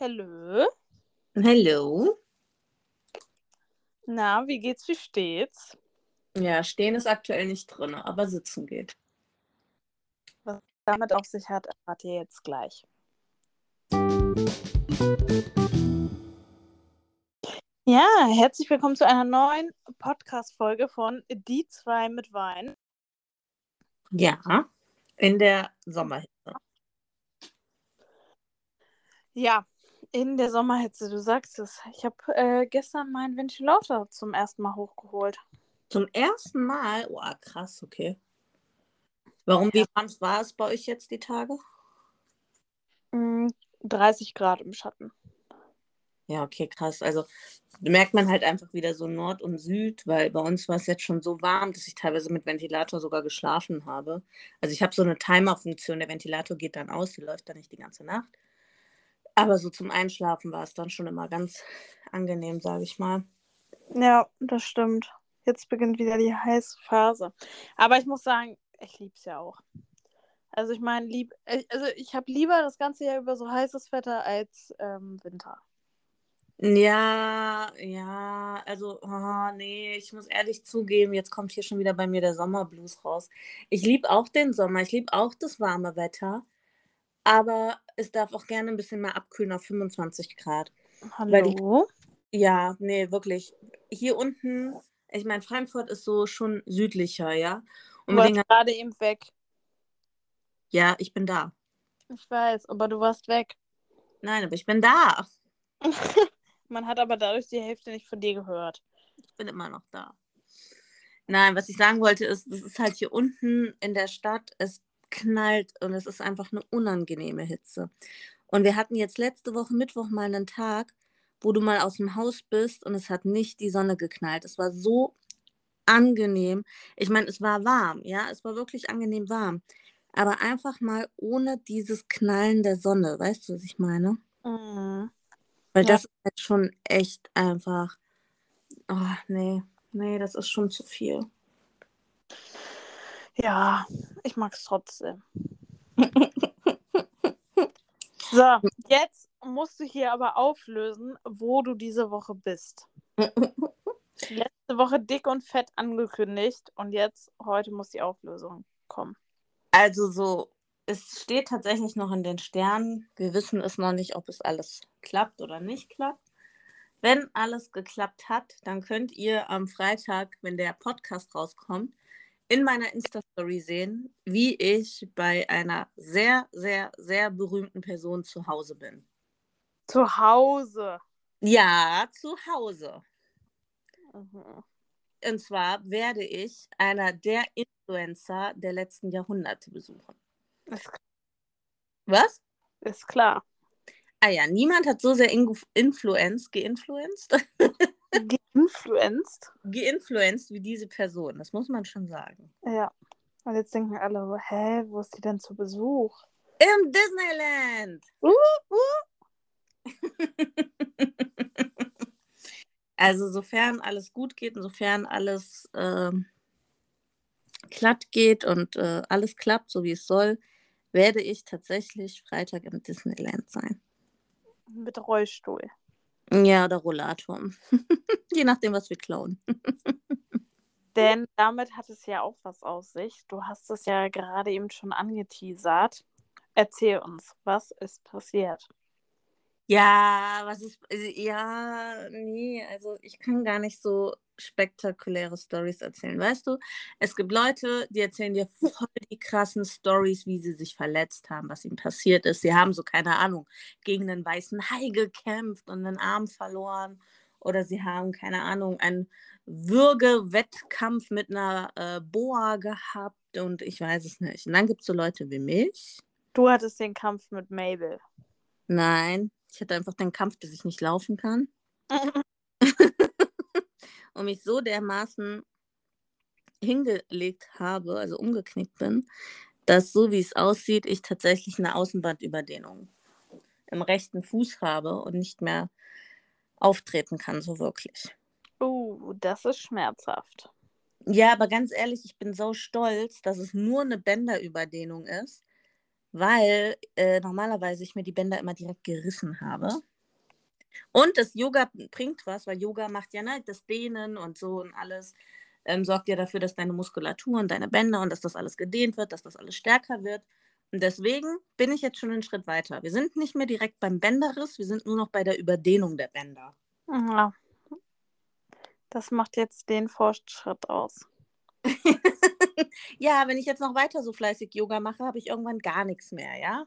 Hallo. Hallo. Na, wie geht's, wie steht's? Ja, stehen ist aktuell nicht drin, aber sitzen geht. Was damit auf sich hat, erfahrt ihr jetzt gleich. Ja, herzlich willkommen zu einer neuen Podcast-Folge von Die zwei mit Wein. Ja, in der Sommerhitze. Ja, in der Sommerhitze, du sagst es. Ich habe äh, gestern meinen Ventilator zum ersten Mal hochgeholt. Zum ersten Mal? Oh, krass, okay. Warum, wie warm war es bei euch jetzt die Tage? Mm, 30 Grad im Schatten. Ja, okay, krass. Also merkt man halt einfach wieder so Nord und Süd, weil bei uns war es jetzt schon so warm, dass ich teilweise mit Ventilator sogar geschlafen habe. Also ich habe so eine Timer-Funktion, der Ventilator geht dann aus, die läuft dann nicht die ganze Nacht. Aber so zum Einschlafen war es dann schon immer ganz angenehm, sage ich mal. Ja, das stimmt. Jetzt beginnt wieder die heiße Phase. Aber ich muss sagen, ich liebe es ja auch. Also ich meine, lieb, also ich habe lieber das ganze Jahr über so heißes Wetter als ähm, Winter. Ja, ja, also, oh, nee, ich muss ehrlich zugeben, jetzt kommt hier schon wieder bei mir der Sommerblues raus. Ich liebe auch den Sommer, ich liebe auch das warme Wetter, aber es darf auch gerne ein bisschen mehr abkühlen auf 25 Grad. Hallo? Die, ja, nee, wirklich. Hier unten, ich meine, Frankfurt ist so schon südlicher, ja. Und du warst gerade eben weg. Ja, ich bin da. Ich weiß, aber du warst weg. Nein, aber ich bin da. Man hat aber dadurch die Hälfte nicht von dir gehört. Ich bin immer noch da. Nein, was ich sagen wollte, ist, das ist halt hier unten in der Stadt, es knallt und es ist einfach eine unangenehme Hitze. Und wir hatten jetzt letzte Woche Mittwoch mal einen Tag, wo du mal aus dem Haus bist und es hat nicht die Sonne geknallt. Es war so angenehm. Ich meine, es war warm, ja, es war wirklich angenehm warm. Aber einfach mal ohne dieses Knallen der Sonne, weißt du, was ich meine? Mhm. Weil ja. das ist halt schon echt einfach. Oh, nee, nee, das ist schon zu viel. Ja, ich mag es trotzdem. so, jetzt musst du hier aber auflösen, wo du diese Woche bist. Letzte Woche dick und fett angekündigt und jetzt, heute muss die Auflösung kommen. Also so, es steht tatsächlich noch in den Sternen. Wir wissen es noch nicht, ob es alles klappt oder nicht klappt. Wenn alles geklappt hat, dann könnt ihr am Freitag, wenn der Podcast rauskommt, in meiner Insta-Story sehen, wie ich bei einer sehr, sehr, sehr berühmten Person zu Hause bin. Zu Hause? Ja, zu Hause. Mhm. Und zwar werde ich einer der Influencer der letzten Jahrhunderte besuchen. Ist Was? Ist klar. Ah ja, niemand hat so sehr influenced, geinfluenced. Geinfluenced? Geinfluenced wie diese Person, das muss man schon sagen. Ja. Und jetzt denken alle, hä, wo ist die denn zu Besuch? Im Disneyland! Uh, uh. also sofern alles gut geht und sofern alles äh, glatt geht und äh, alles klappt, so wie es soll, werde ich tatsächlich Freitag im Disneyland sein. Mit Rollstuhl. Ja, oder Rollator. Je nachdem, was wir klauen. Denn damit hat es ja auch was aus sich. Du hast es ja gerade eben schon angeteasert. Erzähl uns, was ist passiert? Ja, was ist. Äh, ja, nee, also ich kann gar nicht so spektakuläre Stories erzählen. Weißt du, es gibt Leute, die erzählen dir voll die krassen Stories, wie sie sich verletzt haben, was ihnen passiert ist. Sie haben so, keine Ahnung, gegen einen weißen Hai gekämpft und einen Arm verloren. Oder sie haben, keine Ahnung, einen Würgewettkampf mit einer äh, Boa gehabt und ich weiß es nicht. Und dann gibt es so Leute wie mich. Du hattest den Kampf mit Mabel. Nein, ich hatte einfach den Kampf, dass ich nicht laufen kann. und mich so dermaßen hingelegt habe, also umgeknickt bin, dass so wie es aussieht, ich tatsächlich eine Außenbandüberdehnung im rechten Fuß habe und nicht mehr auftreten kann, so wirklich. Oh, das ist schmerzhaft. Ja, aber ganz ehrlich, ich bin so stolz, dass es nur eine Bänderüberdehnung ist weil äh, normalerweise ich mir die Bänder immer direkt gerissen habe. Und das Yoga bringt was, weil Yoga macht ja ne, das Dehnen und so und alles. Ähm, sorgt ja dafür, dass deine Muskulatur und deine Bänder und dass das alles gedehnt wird, dass das alles stärker wird. Und deswegen bin ich jetzt schon einen Schritt weiter. Wir sind nicht mehr direkt beim Bänderriss, wir sind nur noch bei der Überdehnung der Bänder. Ja. Das macht jetzt den Fortschritt aus. ja, wenn ich jetzt noch weiter so fleißig Yoga mache, habe ich irgendwann gar nichts mehr, ja?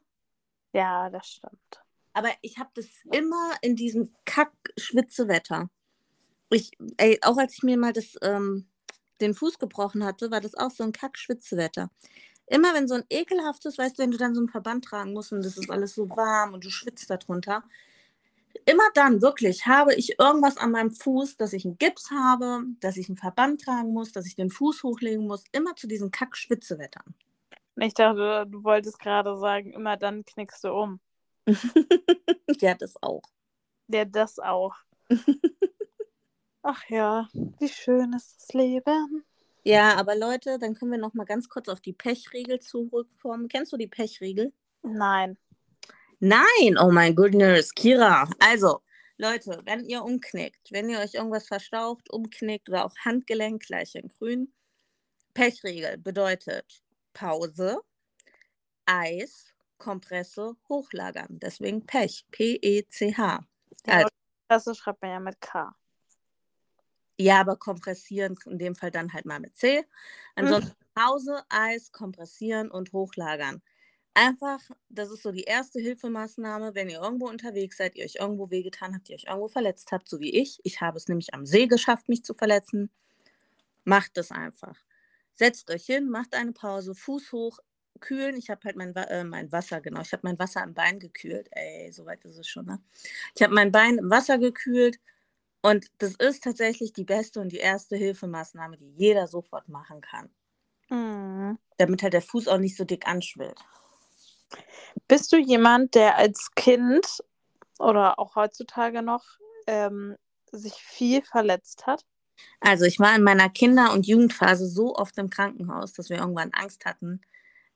Ja, das stimmt. Aber ich habe das immer in diesem Kack-Schwitze-Wetter. Ich, ey, auch als ich mir mal das, ähm, den Fuß gebrochen hatte, war das auch so ein Kack-Schwitze-Wetter. Immer wenn so ein ekelhaftes, weißt du, wenn du dann so einen Verband tragen musst und das ist alles so warm und du schwitzt darunter, immer dann wirklich habe ich irgendwas an meinem Fuß, dass ich einen Gips habe, dass ich einen Verband tragen muss, dass ich den Fuß hochlegen muss, immer zu diesen Kack-Schwitzewettern. Ich dachte, du wolltest gerade sagen, immer dann knickst du um. ja, das auch. Ja, das auch. Ach ja, wie schön ist das Leben. Ja, aber Leute, dann können wir noch mal ganz kurz auf die Pechregel zurückkommen. Kennst du die Pechregel? Nein. Nein, oh mein goodness, Kira. Also, Leute, wenn ihr umknickt, wenn ihr euch irgendwas verstaucht, umknickt oder auch Handgelenk gleich in grün, Pechregel bedeutet Pause, Eis, Kompresse, hochlagern. Deswegen Pech, P-E-C-H. Also, das schreibt man ja mit K. Ja, aber kompressieren in dem Fall dann halt mal mit C. Ansonsten hm. Pause, Eis, kompressieren und hochlagern einfach, das ist so die erste Hilfemaßnahme, wenn ihr irgendwo unterwegs seid, ihr euch irgendwo wehgetan habt, ihr euch irgendwo verletzt habt, so wie ich. Ich habe es nämlich am See geschafft, mich zu verletzen. Macht es einfach. Setzt euch hin, macht eine Pause, Fuß hoch, kühlen. Ich habe halt mein, äh, mein Wasser, genau, ich habe mein Wasser im Bein gekühlt. Ey, so weit ist es schon, ne? Ich habe mein Bein im Wasser gekühlt und das ist tatsächlich die beste und die erste Hilfemaßnahme, die jeder sofort machen kann. Mhm. Damit halt der Fuß auch nicht so dick anschwillt. Bist du jemand, der als Kind oder auch heutzutage noch ähm, sich viel verletzt hat? Also ich war in meiner Kinder- und Jugendphase so oft im Krankenhaus, dass wir irgendwann Angst hatten,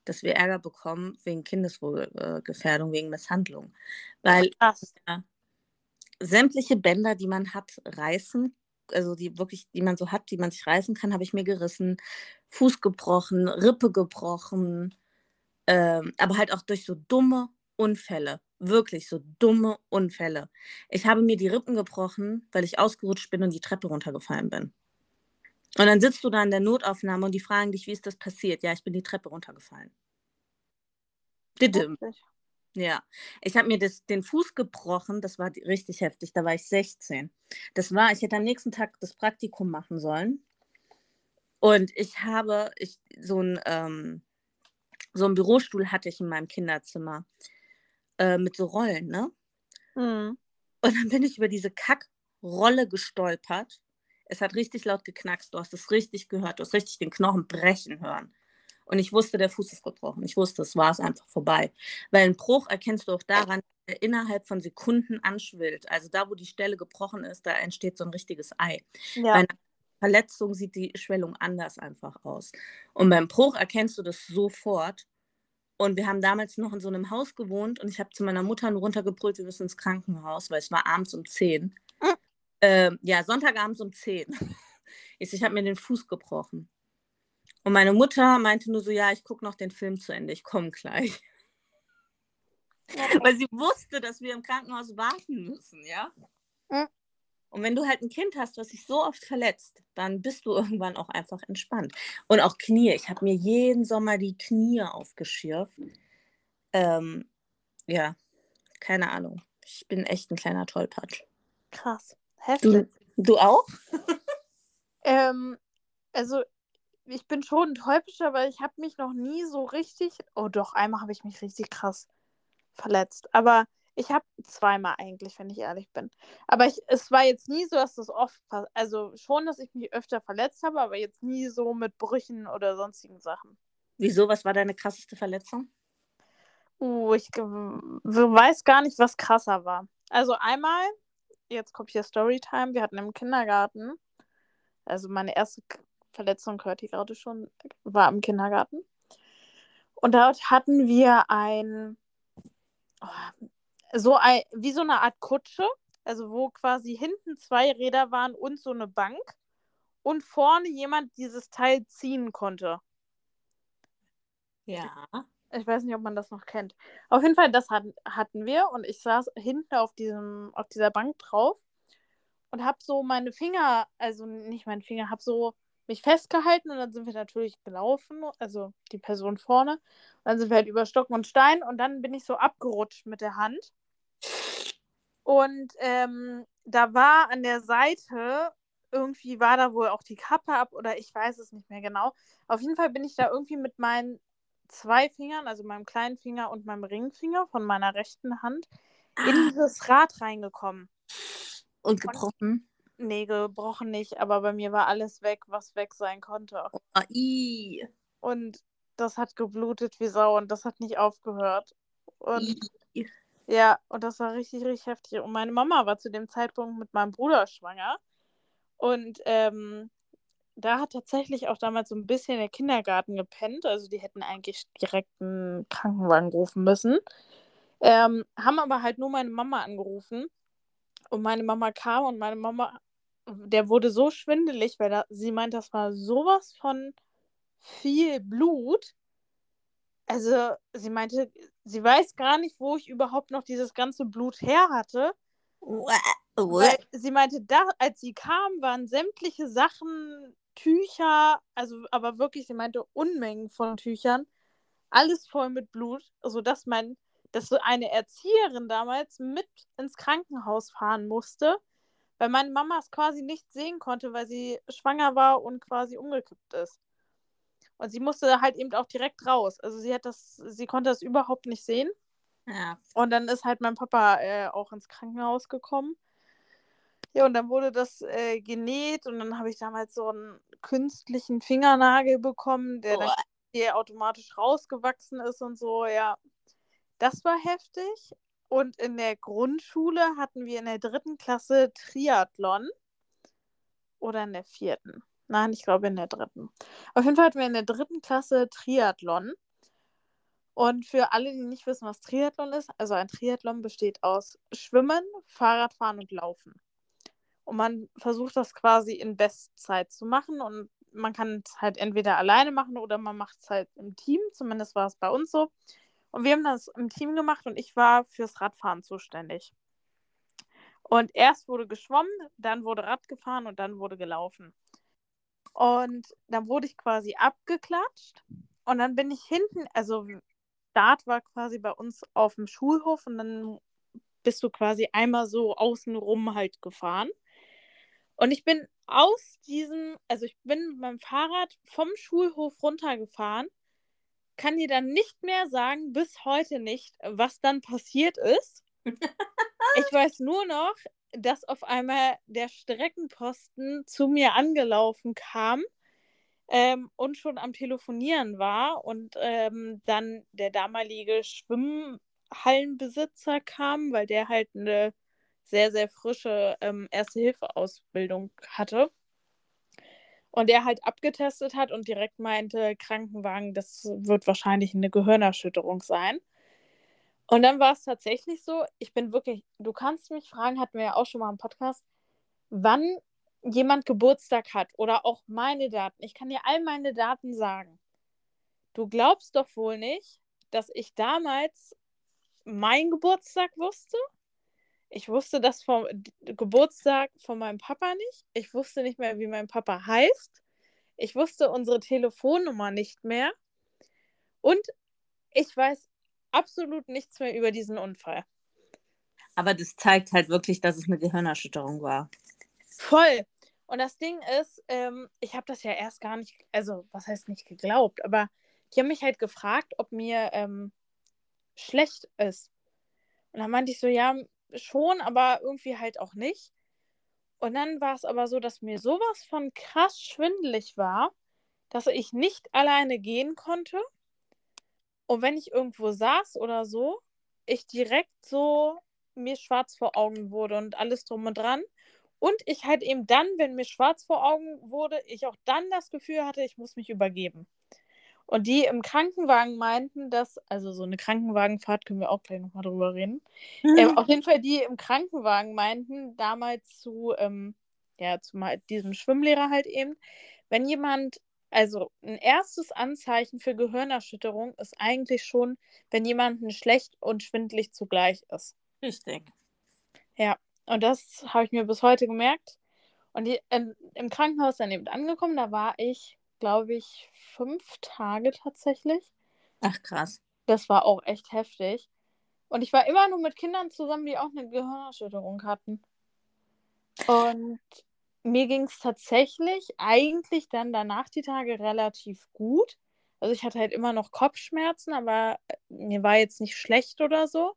dass wir Ärger bekommen wegen Kindeswohlgefährdung, wegen Misshandlung. Weil äh, sämtliche Bänder, die man hat, reißen. Also die wirklich, die man so hat, die man sich reißen kann, habe ich mir gerissen. Fuß gebrochen, Rippe gebrochen, ähm, aber halt auch durch so dumme Unfälle. Wirklich so dumme Unfälle. Ich habe mir die Rippen gebrochen, weil ich ausgerutscht bin und die Treppe runtergefallen bin. Und dann sitzt du da in der Notaufnahme und die fragen dich, wie ist das passiert? Ja, ich bin die Treppe runtergefallen. Didim. Ja, ich habe mir das, den Fuß gebrochen, das war richtig heftig, da war ich 16. Das war, ich hätte am nächsten Tag das Praktikum machen sollen. Und ich habe ich, so ein, ähm, so einen Bürostuhl hatte ich in meinem Kinderzimmer äh, mit so Rollen, ne? Mhm. Und dann bin ich über diese Kackrolle gestolpert. Es hat richtig laut geknackst. Du hast es richtig gehört. Du hast richtig den Knochen brechen hören. Und ich wusste, der Fuß ist gebrochen. Ich wusste, es war es einfach vorbei. Weil ein Bruch erkennst du auch daran, der innerhalb von Sekunden anschwillt. Also da, wo die Stelle gebrochen ist, da entsteht so ein richtiges Ei. Ja. Bei einer Verletzung sieht die Schwellung anders einfach aus. Und beim Bruch erkennst du das sofort. Und wir haben damals noch in so einem Haus gewohnt und ich habe zu meiner Mutter runtergebrüllt, wir müssen ins Krankenhaus, weil es war abends um 10. Mhm. Ähm, ja, Sonntagabends um 10. Ich, ich habe mir den Fuß gebrochen. Und meine Mutter meinte nur so, ja, ich gucke noch den Film zu Ende, ich komme gleich. Weil sie wusste, dass wir im Krankenhaus warten müssen, ja. Mhm. Und wenn du halt ein Kind hast, was sich so oft verletzt, dann bist du irgendwann auch einfach entspannt. Und auch Knie. Ich habe mir jeden Sommer die Knie aufgeschirft. Ähm, ja, keine Ahnung. Ich bin echt ein kleiner Tollpatsch. Krass. Heftig. Du, du auch? ähm, also ich bin schon ein Tollpatsch, aber ich habe mich noch nie so richtig. Oh doch, einmal habe ich mich richtig krass verletzt. Aber ich habe zweimal eigentlich, wenn ich ehrlich bin. Aber ich, es war jetzt nie so, dass das oft, also schon, dass ich mich öfter verletzt habe, aber jetzt nie so mit Brüchen oder sonstigen Sachen. Wieso? Was war deine krasseste Verletzung? Uh, ich weiß gar nicht, was krasser war. Also einmal, jetzt kommt hier Storytime, wir hatten im Kindergarten, also meine erste Verletzung hört ihr gerade schon, war im Kindergarten. Und dort hatten wir ein, oh, so ein, wie so eine Art Kutsche, also wo quasi hinten zwei Räder waren und so eine Bank und vorne jemand dieses Teil ziehen konnte. Ja. Ich weiß nicht, ob man das noch kennt. Auf jeden Fall, das hatten, hatten wir und ich saß hinten auf, diesem, auf dieser Bank drauf und habe so meine Finger, also nicht meine Finger, habe so mich festgehalten und dann sind wir natürlich gelaufen, also die Person vorne. Und dann sind wir halt über Stock und Stein und dann bin ich so abgerutscht mit der Hand. Und ähm, da war an der Seite, irgendwie war da wohl auch die Kappe ab oder ich weiß es nicht mehr genau. Auf jeden Fall bin ich da irgendwie mit meinen zwei Fingern, also meinem kleinen Finger und meinem Ringfinger von meiner rechten Hand, in Ah. dieses Rad reingekommen. Und gebrochen. Nee, gebrochen nicht, aber bei mir war alles weg, was weg sein konnte. Oh, i. Und das hat geblutet wie Sau und das hat nicht aufgehört. Und I. ja, und das war richtig, richtig heftig. Und meine Mama war zu dem Zeitpunkt mit meinem Bruder schwanger. Und ähm, da hat tatsächlich auch damals so ein bisschen der Kindergarten gepennt. Also die hätten eigentlich direkt einen Krankenwagen rufen müssen. Ähm, haben aber halt nur meine Mama angerufen. Und meine Mama kam und meine Mama, der wurde so schwindelig, weil da, sie meint, das war sowas von viel Blut. Also sie meinte, sie weiß gar nicht, wo ich überhaupt noch dieses ganze Blut her hatte. Weil sie meinte, da, als sie kam, waren sämtliche Sachen, Tücher, also aber wirklich, sie meinte Unmengen von Tüchern, alles voll mit Blut, sodass mein, dass so eine Erzieherin damals mit ins Krankenhaus fahren musste, weil meine Mama es quasi nicht sehen konnte, weil sie schwanger war und quasi umgekippt ist. Und sie musste halt eben auch direkt raus. Also sie hat das, sie konnte das überhaupt nicht sehen. Ja. Und dann ist halt mein Papa äh, auch ins Krankenhaus gekommen. Ja, und dann wurde das äh, genäht und dann habe ich damals so einen künstlichen Fingernagel bekommen, der dann Uah. hier automatisch rausgewachsen ist und so. Ja, das war heftig. Und in der Grundschule hatten wir in der dritten Klasse Triathlon. Oder in der vierten. Nein, ich glaube in der dritten. Auf jeden Fall hatten wir in der dritten Klasse Triathlon. Und für alle, die nicht wissen, was Triathlon ist, also ein Triathlon besteht aus Schwimmen, Fahrradfahren und Laufen. Und man versucht das quasi in Bestzeit zu machen und man kann es halt entweder alleine machen oder man macht es halt im Team. Zumindest war es bei uns so. Und wir haben das im Team gemacht und ich war fürs Radfahren zuständig. Und erst wurde geschwommen, dann wurde Rad gefahren und dann wurde gelaufen. Und dann wurde ich quasi abgeklatscht und dann bin ich hinten, also Start war quasi bei uns auf dem Schulhof und dann bist du quasi einmal so außenrum halt gefahren. Und ich bin aus diesem, also ich bin mit meinem Fahrrad vom Schulhof runtergefahren, kann dir dann nicht mehr sagen, bis heute nicht, was dann passiert ist. ich weiß nur noch, dass auf einmal der Streckenposten zu mir angelaufen kam ähm, und schon am Telefonieren war und ähm, dann der damalige Schwimmhallenbesitzer kam, weil der halt eine sehr, sehr frische ähm, Erste-Hilfe-Ausbildung hatte. Und der halt abgetestet hat und direkt meinte, Krankenwagen, das wird wahrscheinlich eine Gehirnerschütterung sein. Und dann war es tatsächlich so, ich bin wirklich, du kannst mich fragen, hatten wir ja auch schon mal im Podcast, wann jemand Geburtstag hat oder auch meine Daten. Ich kann dir all meine Daten sagen. Du glaubst doch wohl nicht, dass ich damals meinen Geburtstag wusste. Ich wusste das vom Geburtstag von meinem Papa nicht. Ich wusste nicht mehr, wie mein Papa heißt. Ich wusste unsere Telefonnummer nicht mehr. Und ich weiß absolut nichts mehr über diesen Unfall. Aber das zeigt halt wirklich, dass es eine Gehirnerschütterung war. Voll. Und das Ding ist, ähm, ich habe das ja erst gar nicht, also was heißt nicht geglaubt, aber die haben mich halt gefragt, ob mir ähm, schlecht ist. Und dann meinte ich so, ja, schon, aber irgendwie halt auch nicht. Und dann war es aber so, dass mir sowas von krass schwindelig war, dass ich nicht alleine gehen konnte. Und wenn ich irgendwo saß oder so, ich direkt so mir schwarz vor Augen wurde und alles drum und dran. Und ich halt eben dann, wenn mir schwarz vor Augen wurde, ich auch dann das Gefühl hatte, ich muss mich übergeben. Und die im Krankenwagen meinten, dass, also so eine Krankenwagenfahrt können wir auch gleich nochmal drüber reden. Ähm, auf jeden Fall, die im Krankenwagen meinten, damals zu, ähm, ja, zu diesem Schwimmlehrer halt eben, wenn jemand, also ein erstes Anzeichen für Gehirnerschütterung ist eigentlich schon, wenn jemand schlecht und schwindlig zugleich ist. Richtig. Ja, und das habe ich mir bis heute gemerkt. Und die, in, im Krankenhaus dann eben angekommen, da war ich, glaube ich, fünf Tage tatsächlich. Ach krass. Das war auch echt heftig. Und ich war immer nur mit Kindern zusammen, die auch eine Gehirnerschütterung hatten. Und mir ging es tatsächlich eigentlich dann danach die Tage relativ gut. Also ich hatte halt immer noch Kopfschmerzen, aber äh, mir war jetzt nicht schlecht oder so.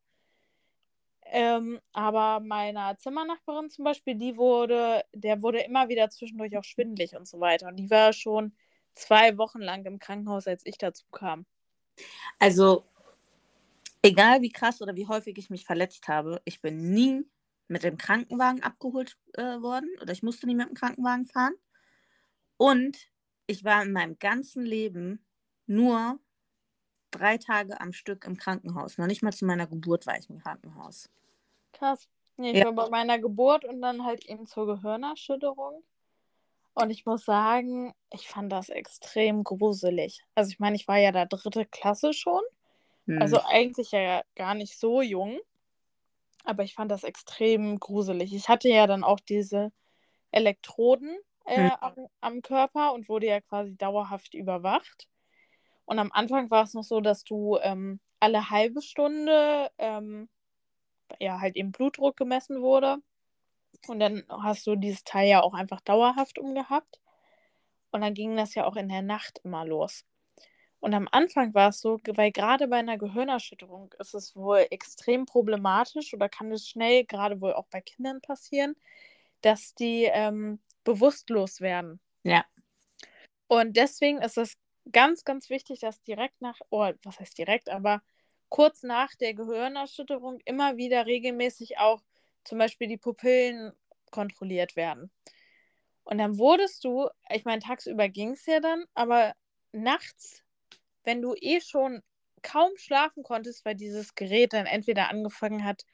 Ähm, aber meiner Zimmernachbarin zum Beispiel, die wurde, der wurde immer wieder zwischendurch auch schwindelig und so weiter. Und die war schon zwei Wochen lang im Krankenhaus, als ich dazu kam. Also, egal wie krass oder wie häufig ich mich verletzt habe, ich bin nie mit dem Krankenwagen abgeholt äh, worden oder ich musste nie mit dem Krankenwagen fahren. Und ich war in meinem ganzen Leben nur drei Tage am Stück im Krankenhaus. Noch nicht mal zu meiner Geburt war ich im Krankenhaus. Krass. Nee, ich ja. war bei meiner Geburt und dann halt eben zur Gehirnerschütterung. Und ich muss sagen, ich fand das extrem gruselig. Also ich meine, ich war ja da dritte Klasse schon. Hm. Also eigentlich ja gar nicht so jung. Aber ich fand das extrem gruselig. Ich hatte ja dann auch diese Elektroden äh, hm. am, am, Körper und wurde ja quasi dauerhaft überwacht. Und am Anfang war es noch so, dass du ähm, alle halbe Stunde ähm, ja halt eben Blutdruck gemessen wurde. Und dann hast du dieses Teil ja auch einfach dauerhaft umgehabt. Und dann ging das ja auch in der Nacht immer los. Und am Anfang war es so, weil gerade bei einer Gehirnerschütterung ist es wohl extrem problematisch oder kann es schnell, gerade wohl auch bei Kindern passieren, dass die ähm, bewusstlos werden. Ja. Und deswegen ist es ganz, ganz wichtig, dass direkt nach, oh, was heißt direkt, aber kurz nach der Gehirnerschütterung immer wieder regelmäßig auch zum Beispiel die Pupillen kontrolliert werden. Und dann wurdest du, ich meine, tagsüber ging es ja dann, aber nachts, wenn du eh schon kaum schlafen konntest, weil dieses Gerät dann entweder angefangen hat,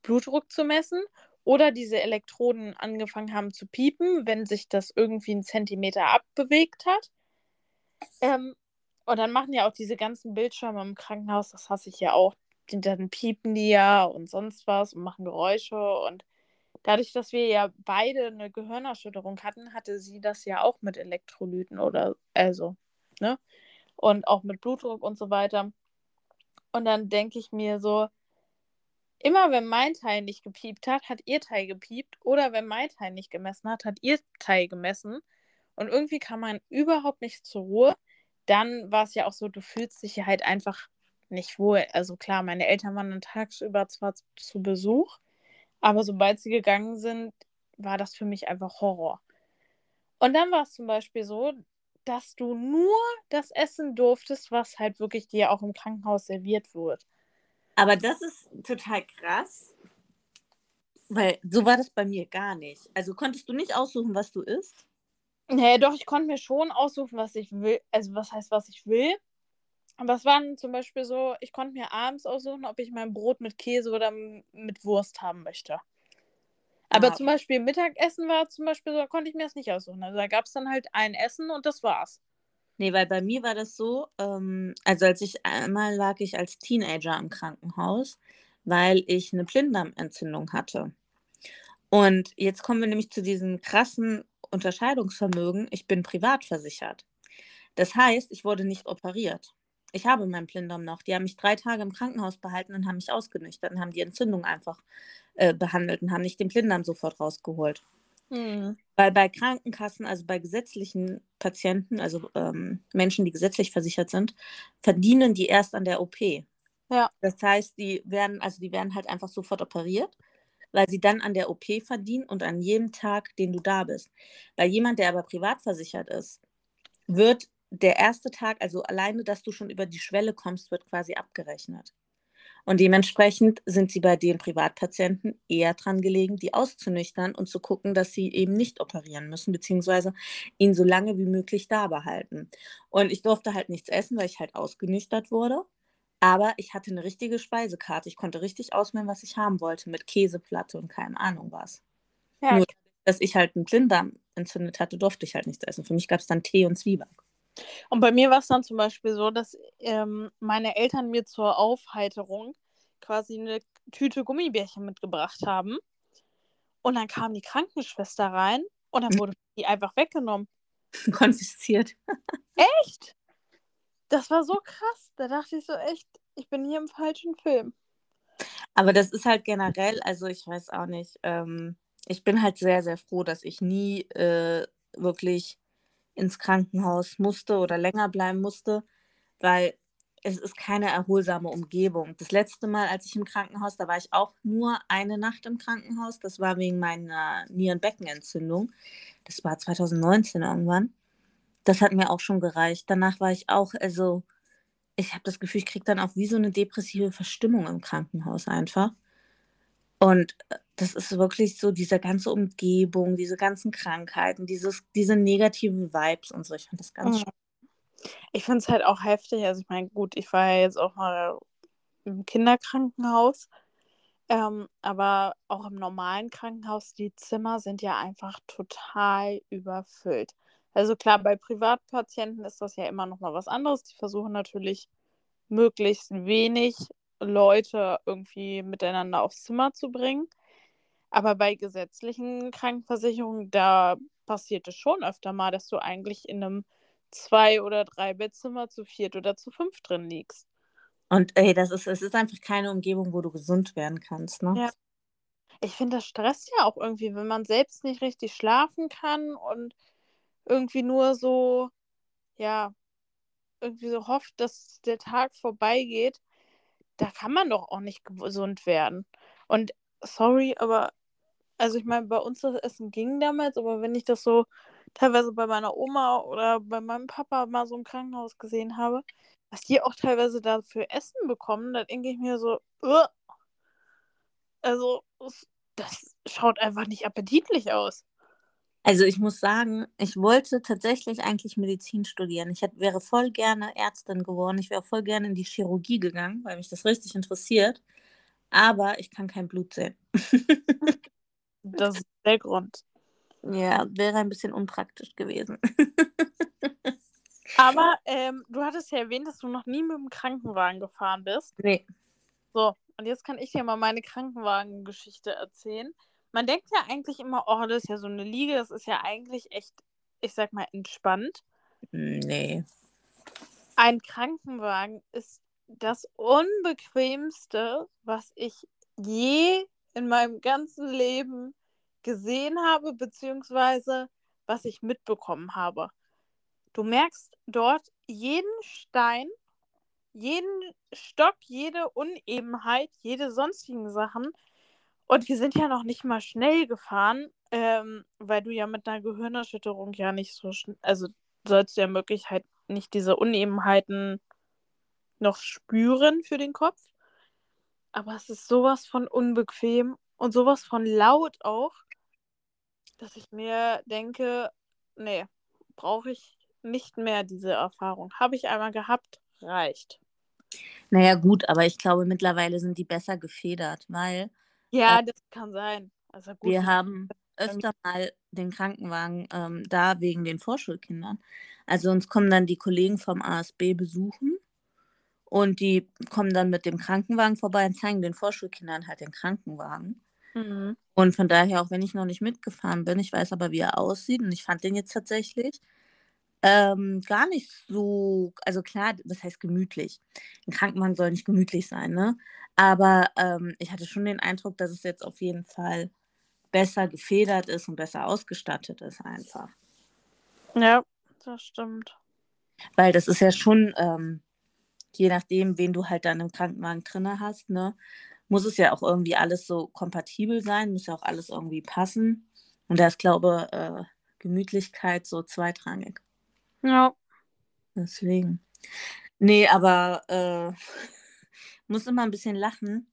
Blutdruck zu messen oder diese Elektroden angefangen haben zu piepen, wenn sich das irgendwie einen Zentimeter abbewegt hat. Ähm, und dann machen ja auch diese ganzen Bildschirme im Krankenhaus, das hasse ich ja auch. Dann piepen die ja und sonst was und machen Geräusche. Und dadurch, dass wir ja beide eine Gehirnerschütterung hatten, hatte sie das ja auch mit Elektrolyten oder also, ne? Und auch mit Blutdruck und so weiter. Und dann denke ich mir so, immer wenn mein Teil nicht gepiept hat, hat ihr Teil gepiept. Oder wenn mein Teil nicht gemessen hat, hat ihr Teil gemessen. Und irgendwie kam man überhaupt nicht zur Ruhe dann war es ja auch so, du fühlst dich halt einfach nicht wohl. Also klar, meine Eltern waren dann tagsüber zwar zu Besuch, aber sobald sie gegangen sind, war das für mich einfach Horror. Und dann war es zum Beispiel so, dass du nur das essen durftest, was halt wirklich dir auch im Krankenhaus serviert wird. Aber das ist total krass, weil so war das bei mir gar nicht. Also konntest du nicht aussuchen, was du isst? Nee, doch, ich konnte mir schon aussuchen, was ich will. Also, was heißt, was ich will? Aber es waren zum Beispiel so, ich konnte mir abends aussuchen, ob ich mein Brot mit Käse oder mit Wurst haben möchte. Aber ah. zum Beispiel Mittagessen war zum Beispiel so, da konnte ich mir das nicht aussuchen. Also da gab es dann halt ein Essen und das war's. Nee, weil bei mir war das so, ähm, also als ich einmal lag ich als Teenager im Krankenhaus, weil ich eine Blinddarmentzündung hatte. Und jetzt kommen wir nämlich zu diesen krassen Unterscheidungsvermögen, ich bin privat versichert. Das heißt, ich wurde nicht operiert. Ich habe meinen Blinddarm noch. Die haben mich drei Tage im Krankenhaus behalten und haben mich ausgenüchtert und haben die Entzündung einfach äh, behandelt und haben nicht den Blinddarm sofort rausgeholt. Hm. Weil bei Krankenkassen, also bei gesetzlichen Patienten, also ähm, Menschen, die gesetzlich versichert sind, verdienen die erst an der OP. Ja. Das heißt, die werden, also die werden halt einfach sofort operiert weil sie dann an der OP verdienen und an jedem Tag, den du da bist. Bei jemand, der aber privat versichert ist, wird der erste Tag, also alleine, dass du schon über die Schwelle kommst, wird quasi abgerechnet. Und dementsprechend sind sie bei den Privatpatienten eher dran gelegen, die auszunüchtern und zu gucken, dass sie eben nicht operieren müssen, beziehungsweise ihn so lange wie möglich da behalten. Und ich durfte halt nichts essen, weil ich halt ausgenüchtert wurde. Aber ich hatte eine richtige Speisekarte. Ich konnte richtig auswählen, was ich haben wollte, mit Käseplatte und keine Ahnung was. Ja. Nur, dass ich halt einen Blinddarm entzündet hatte, durfte ich halt nichts essen. Für mich gab es dann Tee und Zwieback. Und bei mir war es dann zum Beispiel so, dass ähm, meine Eltern mir zur Aufheiterung quasi eine Tüte Gummibärchen mitgebracht haben. Und dann kam die Krankenschwester rein und dann wurde die einfach weggenommen. Konfisziert. Echt? Das war so krass. Da dachte ich so echt, ich bin hier im falschen Film. Aber das ist halt generell, also ich weiß auch nicht, ähm, ich bin halt sehr, sehr froh, dass ich nie äh, wirklich ins Krankenhaus musste oder länger bleiben musste, weil es ist keine erholsame Umgebung. Das letzte Mal, als ich im Krankenhaus, da war ich auch nur eine Nacht im Krankenhaus. Das war wegen meiner Nierenbeckenentzündung. Das war 2019 irgendwann. Das hat mir auch schon gereicht. Danach war ich auch, also ich habe das Gefühl, ich kriege dann auch wie so eine depressive Verstimmung im Krankenhaus einfach. Und äh, das ist wirklich so diese ganze Umgebung, diese ganzen Krankheiten, dieses, diese negativen Vibes und so. Ich finde das ganz mhm. Ich finde es halt auch heftig. Also ich meine, gut, ich war ja jetzt auch mal im Kinderkrankenhaus. Ähm, aber auch im normalen Krankenhaus, die Zimmer sind ja einfach total überfüllt. Also klar, bei Privatpatienten ist das ja immer noch mal was anderes. Die versuchen natürlich möglichst wenig Leute irgendwie miteinander aufs Zimmer zu bringen. Aber bei gesetzlichen Krankenversicherungen, da passiert es schon öfter mal, dass du eigentlich in einem zwei- oder drei Bettzimmer zu viert oder zu fünf drin liegst. Und ey, das ist, es ist einfach keine Umgebung, wo du gesund werden kannst, ne? Ja. Ich finde, das stresst ja auch irgendwie, wenn man selbst nicht richtig schlafen kann und irgendwie nur so, ja, irgendwie so hofft, dass der Tag vorbeigeht, da kann man doch auch nicht gesund werden. Und sorry, aber also ich meine, bei uns das Essen ging damals, aber wenn ich das so teilweise bei meiner Oma oder bei meinem Papa mal so im Krankenhaus gesehen habe, was die auch teilweise dafür Essen bekommen, da denke ich mir so, Ugh! also das schaut einfach nicht appetitlich aus. Also ich muss sagen, ich wollte tatsächlich eigentlich Medizin studieren. Ich hätte, wäre voll gerne Ärztin geworden. Ich wäre voll gerne in die Chirurgie gegangen, weil mich das richtig interessiert. Aber ich kann kein Blut sehen. das ist der Grund. Ja, wäre ein bisschen unpraktisch gewesen. Aber ähm, du hattest ja erwähnt, dass du noch nie mit dem Krankenwagen gefahren bist. Nee. So, und jetzt kann ich dir mal meine Krankenwagengeschichte erzählen man denkt ja eigentlich immer, oh, das ist ja so eine Liege, das ist ja eigentlich echt, ich sag mal, entspannt. Nee. Ein Krankenwagen ist das unbequemste, was ich je in meinem ganzen Leben gesehen habe, beziehungsweise was ich mitbekommen habe. Du merkst dort jeden Stein, jeden Stock, jede Unebenheit, jede sonstigen Sachen. Und wir sind ja noch nicht mal schnell gefahren, ähm, weil du ja mit einer Gehirnerschütterung ja nicht so schnell, also sollst du ja möglich halt nicht diese Unebenheiten noch spüren für den Kopf. Aber es ist sowas von unbequem und sowas von laut auch, dass ich mir denke, nee, brauche ich nicht mehr diese Erfahrung. Habe ich einmal gehabt, reicht. Naja, gut, aber ich glaube, mittlerweile sind die besser gefedert, weil ja, äh, das kann sein. Also gut, wir haben öfter mal den Krankenwagen ähm, da wegen den Vorschulkindern. Also uns kommen dann die Kollegen vom ASB besuchen und die kommen dann mit dem Krankenwagen vorbei und zeigen den Vorschulkindern halt den Krankenwagen. Mhm. Und von daher, auch wenn ich noch nicht mitgefahren bin, ich weiß aber, wie er aussieht und ich fand den jetzt tatsächlich ähm, gar nicht so, also klar, das heißt gemütlich. Ein Krankenwagen soll nicht gemütlich sein, ne? Aber ähm, ich hatte schon den Eindruck, dass es jetzt auf jeden Fall besser gefedert ist und besser ausgestattet ist einfach. Ja, das stimmt. Weil das ist ja schon, ähm, je nachdem, wen du halt dann im Krankenwagen drin hast, ne, muss es ja auch irgendwie alles so kompatibel sein, muss ja auch alles irgendwie passen. Und da ist, glaube ich, äh, Gemütlichkeit so zweitrangig. Ja. Deswegen. Nee, aber äh, muss immer ein bisschen lachen,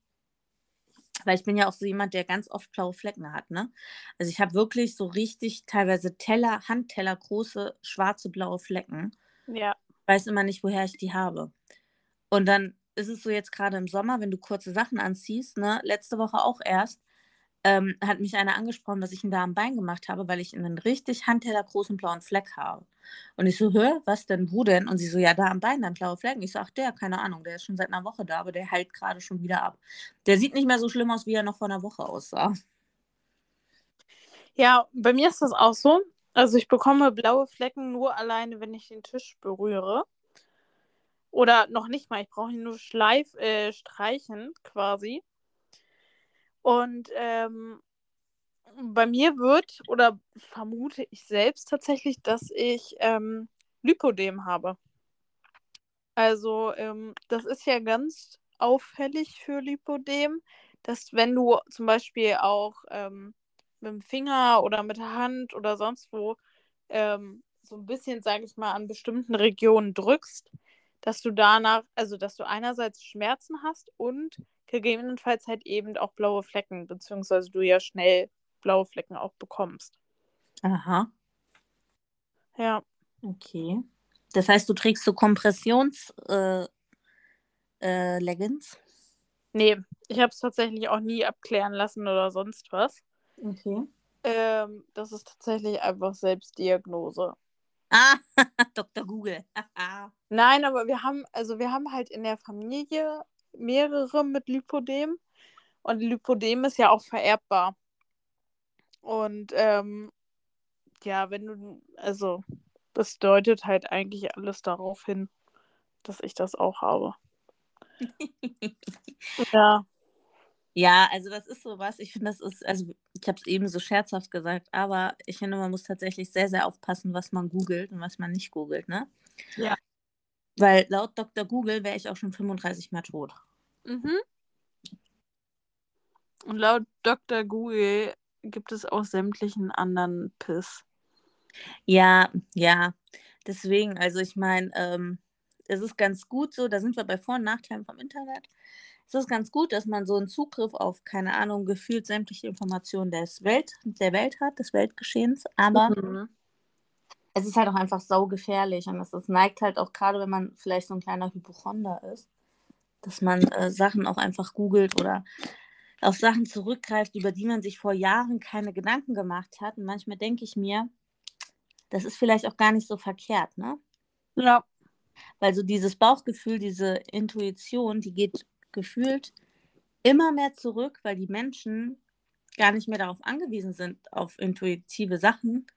weil ich bin ja auch so jemand, der ganz oft blaue Flecken hat, ne? Also ich habe wirklich so richtig teilweise Teller, Handteller große schwarze blaue Flecken. Ja. Weiß immer nicht, woher ich die habe. Und dann ist es so jetzt gerade im Sommer, wenn du kurze Sachen anziehst, ne? Letzte Woche auch erst, ähm, hat mich einer angesprochen, was ich ihm da am Bein gemacht habe, weil ich einen richtig Handteller großen blauen Fleck habe. Und ich so, hör, was denn, wo denn? Und sie so, ja, da am Bein, dann blaue Flecken. Ich so, ach, der, keine Ahnung, der ist schon seit einer Woche da, aber der heilt gerade schon wieder ab. Der sieht nicht mehr so schlimm aus, wie er noch vor einer Woche aussah. Ja, bei mir ist das auch so. Also ich bekomme blaue Flecken nur alleine, wenn ich den Tisch berühre. Oder noch nicht mal, ich brauche ihn nur schleif, äh, streichen quasi. Und ähm, bei mir wird, oder vermute ich selbst tatsächlich, dass ich ähm, Lipodem habe. Also ähm, das ist ja ganz auffällig für Lipodem, dass wenn du zum Beispiel auch ähm, mit dem Finger oder mit der Hand oder sonst wo ähm, so ein bisschen, sage ich mal, an bestimmten Regionen drückst, dass du danach, also dass du einerseits Schmerzen hast und gegebenenfalls halt eben auch blaue Flecken, beziehungsweise du ja schnell blaue Flecken auch bekommst. Aha. Ja. Okay. Das heißt, du trägst so Kompressions-Leggings? Äh, äh, nee, ich habe es tatsächlich auch nie abklären lassen oder sonst was. Okay. Ähm, das ist tatsächlich einfach Selbstdiagnose. Ah, Dr. Google. Nein, aber wir haben, also wir haben halt in der Familie mehrere mit Lipodem. Und Lipodem ist ja auch vererbbar. Und ähm, ja, wenn du, also das deutet halt eigentlich alles darauf hin, dass ich das auch habe. ja. Ja, also das ist sowas. Ich finde, das ist, also ich habe es eben so scherzhaft gesagt, aber ich finde, man muss tatsächlich sehr, sehr aufpassen, was man googelt und was man nicht googelt, ne? Ja. Weil laut Dr. Google wäre ich auch schon 35 Mal tot. Mhm. Und laut Dr. Google gibt es auch sämtlichen anderen Piss. Ja, ja. Deswegen, also ich meine, ähm, es ist ganz gut so, da sind wir bei Vor- und Nachteilen vom Internet. Es ist ganz gut, dass man so einen Zugriff auf, keine Ahnung, gefühlt sämtliche Informationen des Welt, der Welt hat, des Weltgeschehens, aber mhm. es ist halt auch einfach saugefährlich und es neigt halt auch gerade, wenn man vielleicht so ein kleiner Hypochonder ist, dass man äh, Sachen auch einfach googelt oder auf Sachen zurückgreift, über die man sich vor Jahren keine Gedanken gemacht hat. Und manchmal denke ich mir, das ist vielleicht auch gar nicht so verkehrt, ne? Ja. Weil so dieses Bauchgefühl, diese Intuition, die geht gefühlt immer mehr zurück, weil die Menschen gar nicht mehr darauf angewiesen sind, auf intuitive Sachen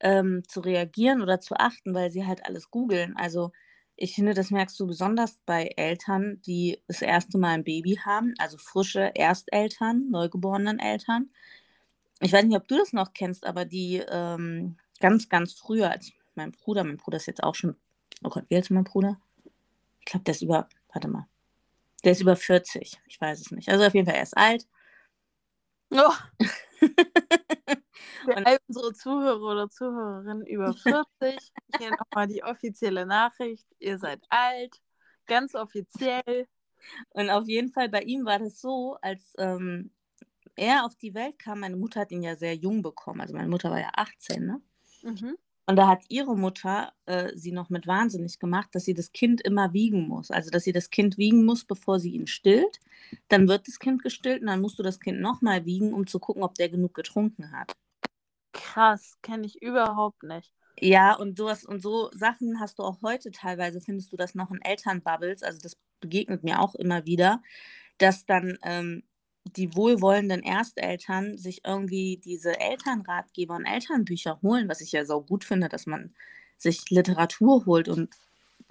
ähm, zu reagieren oder zu achten, weil sie halt alles googeln. Also ich finde, das merkst du besonders bei Eltern, die das erste Mal ein Baby haben, also frische Ersteltern, neugeborenen Eltern. Ich weiß nicht, ob du das noch kennst, aber die ähm, ganz, ganz früher, als mein Bruder, mein Bruder ist jetzt auch schon, oh Gott, wie alt ist mein Bruder? Ich glaube, der ist über, warte mal, der ist über 40, ich weiß es nicht. Also auf jeden Fall, er ist alt. Oh. All unsere Zuhörer oder Zuhörerinnen über 40, hier nochmal die offizielle Nachricht. Ihr seid alt, ganz offiziell. Und auf jeden Fall bei ihm war das so, als ähm, er auf die Welt kam, meine Mutter hat ihn ja sehr jung bekommen, also meine Mutter war ja 18, ne? Mhm. Und da hat ihre Mutter äh, sie noch mit wahnsinnig gemacht, dass sie das Kind immer wiegen muss. Also, dass sie das Kind wiegen muss, bevor sie ihn stillt. Dann wird das Kind gestillt und dann musst du das Kind nochmal wiegen, um zu gucken, ob der genug getrunken hat. Krass, kenne ich überhaupt nicht. Ja, und sowas und so Sachen hast du auch heute teilweise, findest du das noch in Elternbubbles, also das begegnet mir auch immer wieder, dass dann ähm, die wohlwollenden Ersteltern sich irgendwie diese Elternratgeber und Elternbücher holen, was ich ja so gut finde, dass man sich Literatur holt und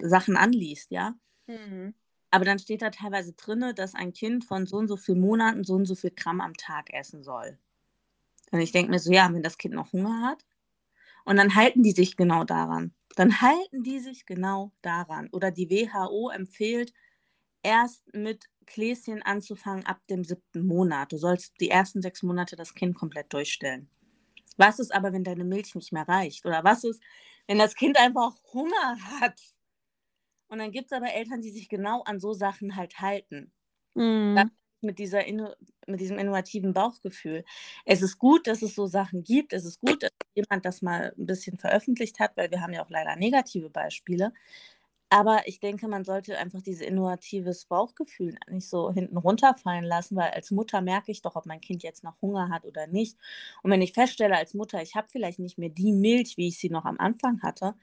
Sachen anliest, ja. Mhm. Aber dann steht da teilweise drin, dass ein Kind von so und so vielen Monaten so und so viel Gramm am Tag essen soll. Und ich denke mir so, ja, wenn das Kind noch Hunger hat. Und dann halten die sich genau daran. Dann halten die sich genau daran. Oder die WHO empfiehlt, erst mit Gläschen anzufangen ab dem siebten Monat. Du sollst die ersten sechs Monate das Kind komplett durchstellen. Was ist aber, wenn deine Milch nicht mehr reicht? Oder was ist, wenn das Kind einfach Hunger hat? Und dann gibt es aber Eltern, die sich genau an so Sachen halt halten. Mhm. Mit, dieser, mit diesem innovativen Bauchgefühl. Es ist gut, dass es so Sachen gibt. Es ist gut, dass jemand das mal ein bisschen veröffentlicht hat, weil wir haben ja auch leider negative Beispiele. Aber ich denke, man sollte einfach dieses innovatives Bauchgefühl nicht so hinten runterfallen lassen, weil als Mutter merke ich doch, ob mein Kind jetzt noch Hunger hat oder nicht. Und wenn ich feststelle als Mutter, ich habe vielleicht nicht mehr die Milch, wie ich sie noch am Anfang hatte,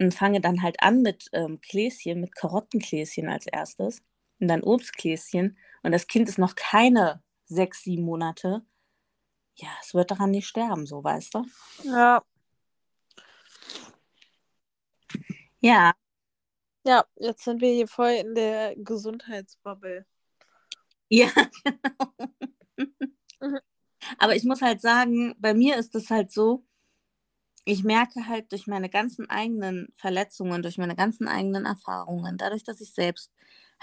und fange dann halt an mit ähm, Gläschen, mit Karottenkläschen als erstes und dann Obstkläschen und das Kind ist noch keine sechs, sieben Monate, ja, es wird daran nicht sterben, so weißt du. Ja. Ja, Ja, jetzt sind wir hier voll in der Gesundheitsbubble. Ja, genau. Mhm. Aber ich muss halt sagen, bei mir ist es halt so, ich merke halt durch meine ganzen eigenen Verletzungen, durch meine ganzen eigenen Erfahrungen, dadurch, dass ich selbst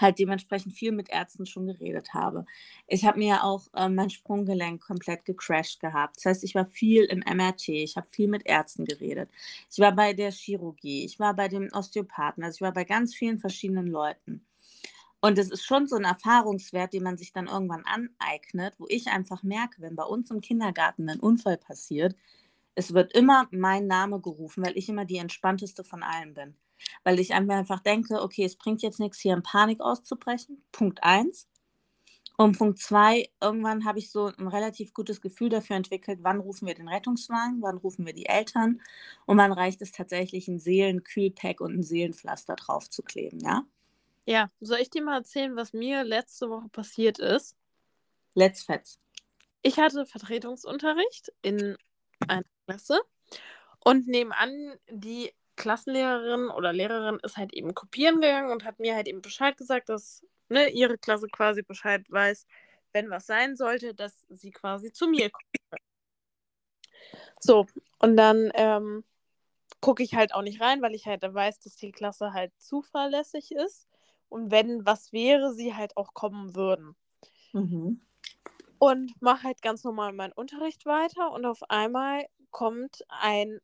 halt dementsprechend viel mit Ärzten schon geredet habe. Ich habe mir ja auch äh, mein Sprunggelenk komplett gecrashed gehabt. Das heißt, ich war viel im MRT, ich habe viel mit Ärzten geredet. Ich war bei der Chirurgie, ich war bei dem Osteopathen, also ich war bei ganz vielen verschiedenen Leuten. Und es ist schon so ein Erfahrungswert, den man sich dann irgendwann aneignet, wo ich einfach merke, wenn bei uns im Kindergarten ein Unfall passiert, es wird immer mein Name gerufen, weil ich immer die entspannteste von allen bin. Weil ich einfach denke, okay, es bringt jetzt nichts, hier in Panik auszubrechen. Punkt eins. Und Punkt zwei, irgendwann habe ich so ein relativ gutes Gefühl dafür entwickelt, wann rufen wir den Rettungswagen, wann rufen wir die Eltern und wann reicht es tatsächlich, ein Seelenkühlpack und ein Seelenpflaster drauf zu kleben, ja? Ja, soll ich dir mal erzählen, was mir letzte Woche passiert ist? Let's fetz. Ich hatte Vertretungsunterricht in einer Klasse und nebenan die Klassenlehrerin oder Lehrerin ist halt eben kopieren gegangen und hat mir halt eben Bescheid gesagt, dass ne, ihre Klasse quasi Bescheid weiß, wenn was sein sollte, dass sie quasi zu mir kommt. So, und dann ähm, gucke ich halt auch nicht rein, weil ich halt weiß, dass die Klasse halt zuverlässig ist. Und wenn was wäre, sie halt auch kommen würden. Mhm. Und mache halt ganz normal meinen Unterricht weiter. Und auf einmal kommt ein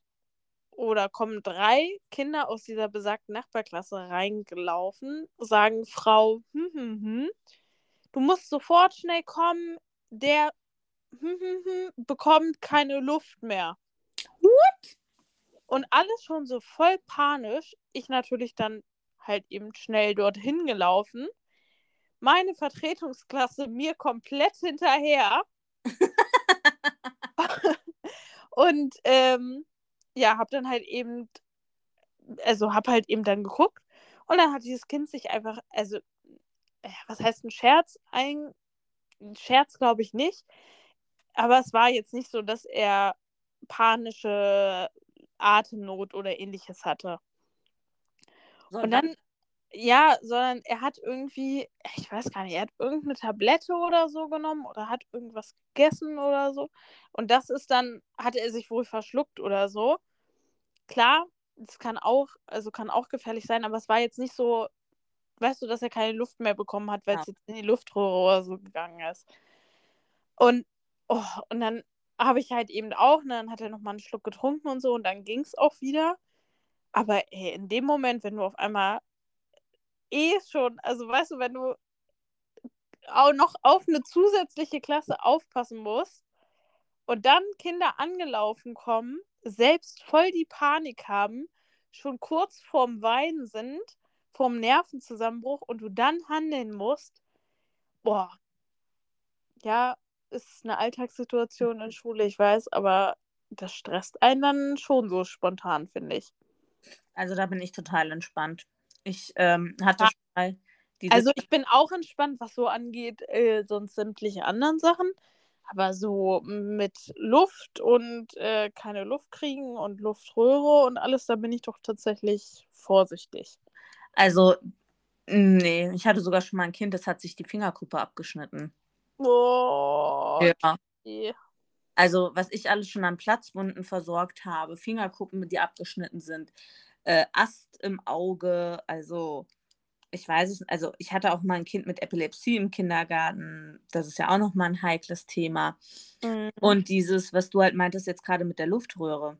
oder kommen drei Kinder aus dieser besagten Nachbarklasse reingelaufen, sagen Frau, hm, hm, hm, du musst sofort schnell kommen, der hm, hm, hm, bekommt keine Luft mehr. What? Und alles schon so voll panisch. Ich natürlich dann halt eben schnell dorthin gelaufen. Meine Vertretungsklasse mir komplett hinterher. Und ähm, ja, hab dann halt eben, also hab halt eben dann geguckt. Und dann hat dieses Kind sich einfach, also, was heißt ein Scherz? Ein, ein Scherz glaube ich nicht. Aber es war jetzt nicht so, dass er panische Atemnot oder ähnliches hatte. So, Und dann, ja, sondern er hat irgendwie, ich weiß gar nicht, er hat irgendeine Tablette oder so genommen oder hat irgendwas gegessen oder so. Und das ist dann, hatte er sich wohl verschluckt oder so. Klar, das kann auch, also kann auch gefährlich sein, aber es war jetzt nicht so, weißt du, dass er keine Luft mehr bekommen hat, weil Ja. es jetzt in die Luftröhre oder so gegangen ist. Und, oh, und dann habe ich halt eben auch, ne, dann hat er nochmal einen Schluck getrunken und so und dann ging es auch wieder. Aber ey, in dem Moment, wenn du auf einmal eh schon, also weißt du, wenn du auch noch auf eine zusätzliche Klasse aufpassen musst und dann Kinder angelaufen kommen, selbst voll die Panik haben, schon kurz vorm Weinen sind, vorm Nervenzusammenbruch und du dann handeln musst, boah, ja, ist eine Alltagssituation in Schule, ich weiß, aber das stresst einen dann schon so spontan, finde ich. Also da bin ich total entspannt. Ich ähm, hatte Ja. schon mal diese Also ich bin auch entspannt, was so angeht, äh, sonst sämtliche anderen Sachen. Aber so mit Luft und äh, keine Luft kriegen und Luftröhre und alles, da bin ich doch tatsächlich vorsichtig. Also, nee, ich hatte sogar schon mal ein Kind, das hat sich die Fingerkuppe abgeschnitten. Oh, Ja. okay. Also, was ich alles schon an Platzwunden versorgt habe, Fingerkuppen, die abgeschnitten sind, äh, Ast im Auge, also ich weiß es, also ich hatte auch mal ein Kind mit Epilepsie im Kindergarten, das ist ja auch nochmal ein heikles Thema. Mhm. Und dieses, was du halt meintest jetzt gerade mit der Luftröhre.